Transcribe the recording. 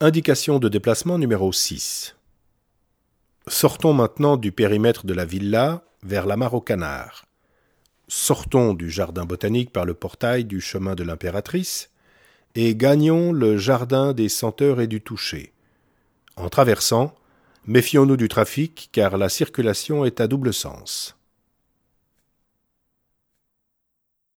Indication de déplacement numéro 6. Sortons maintenant du périmètre de la villa vers la mare. Sortons du jardin botanique par le portail du chemin de l'impératrice et gagnons le jardin des senteurs et du toucher. En traversant, méfions-nous du trafic car la circulation est à double sens.